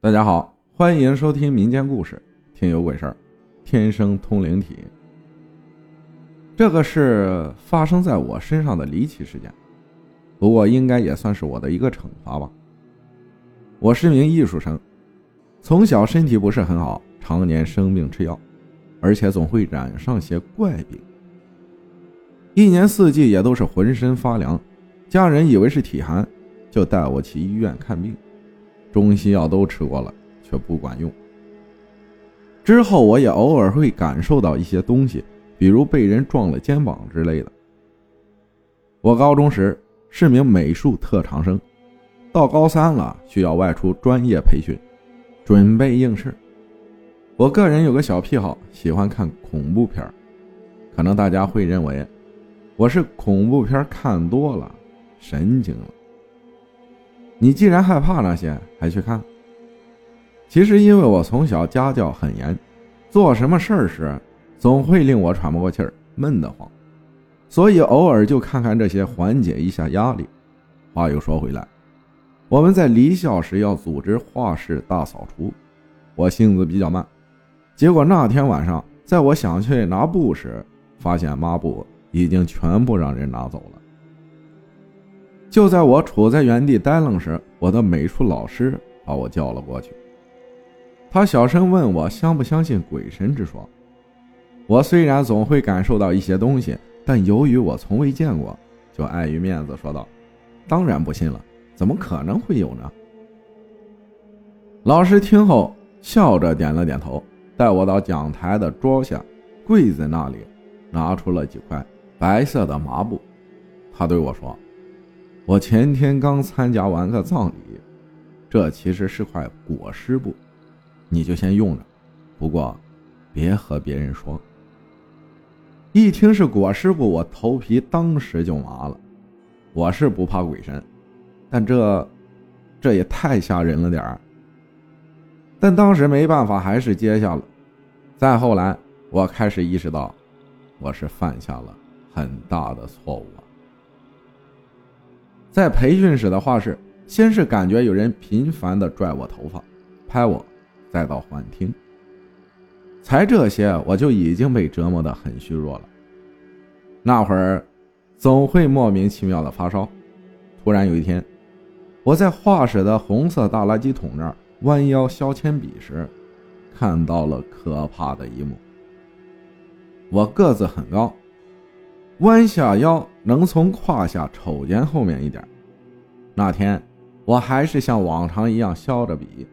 大家好，欢迎收听民间故事《听有鬼事儿》，天生通灵体。这个是发生在我身上的离奇事件，不过应该也算是我的一个惩罚吧。我是名艺术生，从小身体不是很好，常年生病吃药，而且总会染上些怪病，一年四季也都是浑身发凉。家人以为是体寒，就带我去医院看病。中西药都吃过了，却不管用。之后我也偶尔会感受到一些东西，比如被人撞了肩膀之类的。我高中时是名美术特长生，到高三了需要外出专业培训，准备应试。我个人有个小癖好，喜欢看恐怖片可能大家会认为我是恐怖片看多了，神经了。你既然害怕那些，还去看？其实因为我从小家教很严，做什么事儿时总会令我喘不过气儿，闷得慌，所以偶尔就看看这些，缓解一下压力。话又说回来，我们在离校时要组织画室大扫除，我性子比较慢，结果那天晚上，在我想去拿布时，发现抹布已经全部让人拿走了。就在我处在原地呆愣时，我的美术老师把我叫了过去。他小声问我相不相信鬼神之说。我虽然总会感受到一些东西，但由于我从未见过，就碍于面子说道：“当然不信了，怎么可能会有呢？”老师听后笑着点了点头，带我到讲台的桌下柜子那里，拿出了几块白色的麻布。他对我说。我前天刚参加完个葬礼，这其实是块裹尸布，你就先用着，不过别和别人说。一听是裹尸布，我头皮当时就麻了。我是不怕鬼神，但这这也太吓人了点儿。但当时没办法，还是接下了。再后来，我开始意识到，我是犯下了很大的错误。在培训室的画室，先是感觉有人频繁地拽我头发、拍我，再到幻听。才这些，我就已经被折磨得很虚弱了。那会儿，总会莫名其妙的发烧。突然有一天，我在画室的红色大垃圾桶那儿弯腰削铅笔时，看到了可怕的一幕。我个子很高。弯下腰，能从胯下瞅见后面一点。那天，我还是像往常一样削着笔。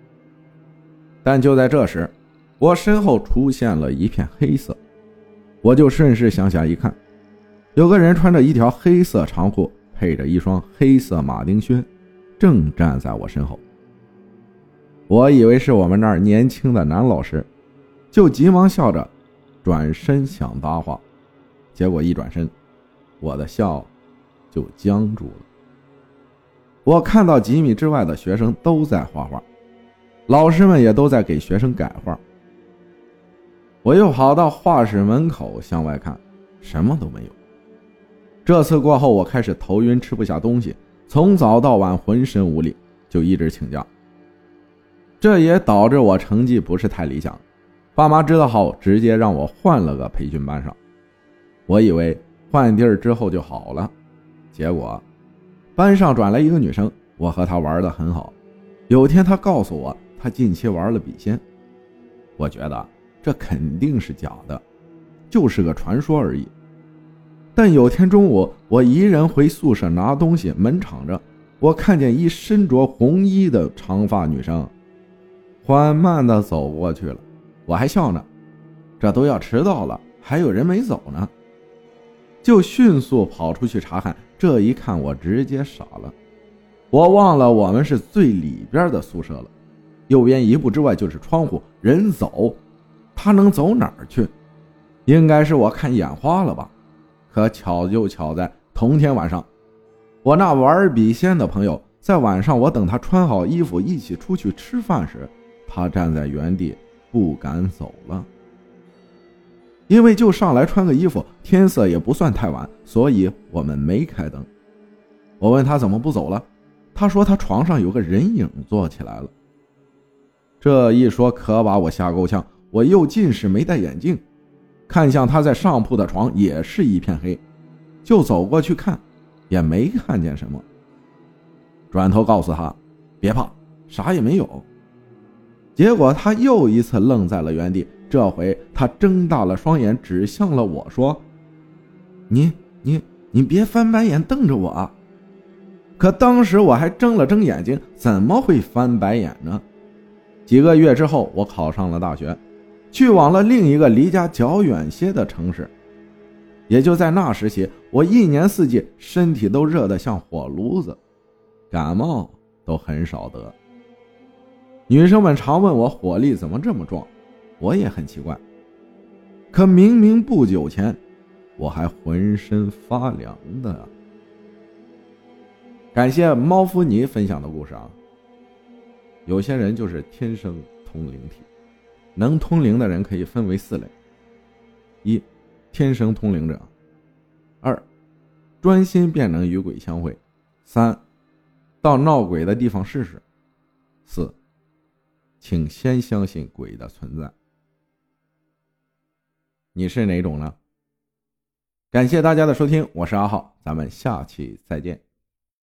但就在这时，我身后出现了一片黑色，我就顺势向下一看，有个人穿着一条黑色长裤，配着一双黑色马丁靴，正站在我身后。我以为是我们那儿年轻的男老师，就急忙笑着转身想搭话。结果一转身，我的笑就僵住了。我看到几米之外的学生都在画画，老师们也都在给学生改画。我又跑到画室门口向外看，什么都没有。这次过后，我开始头晕，吃不下东西，从早到晚浑身无力，就一直请假。这也导致我成绩不是太理想，爸妈知道后直接让我换了个培训班上。我以为换地儿之后就好了，结果班上转来一个女生，我和她玩的很好。有天她告诉我，她近期玩了笔仙。我觉得这肯定是假的，就是个传说而已。但有天中午，我一人回宿舍拿东西，门敞着，我看见一身着红衣的长发女生缓慢地走过去了。我还笑呢，这都要迟到了，还有人没走呢。就迅速跑出去查看，这一看我直接傻了，我忘了我们是最里边的宿舍了，右边一步之外就是窗户，人走，他能走哪儿去？应该是我看眼花了吧？可巧就巧在同天晚上，我那玩笔仙的朋友在晚上，我等他穿好衣服一起出去吃饭时，他站在原地不敢走了。因为就上来穿个衣服，天色也不算太晚，所以我们没开灯。我问他怎么不走了，他说他床上有个人影坐起来了。这一说可把我吓够呛，我又近视没戴眼镜，看向他在上铺的床也是一片黑，就走过去看，也没看见什么。转头告诉他，别怕，啥也没有。结果他又一次愣在了原地，这回他睁大了双眼，指向了我说：“你你你别翻白眼瞪着我啊！”可当时我还睁了睁眼睛，怎么会翻白眼呢？几个月之后，我考上了大学，去往了另一个离家较远些的城市。也就在那时起，我一年四季身体都热得像火炉子，感冒都很少得。女生们常问我火力怎么这么壮，我也很奇怪。可明明不久前，我还浑身发凉的。感谢猫夫尼分享的故事啊。有些人就是天生通灵体，能通灵的人可以分为四类：一、天生通灵者；二、专心便能与鬼相会；三、到闹鬼的地方试试；四、请先相信鬼的存在。你是哪种呢？感谢大家的收听，我是阿浩，咱们下期再见。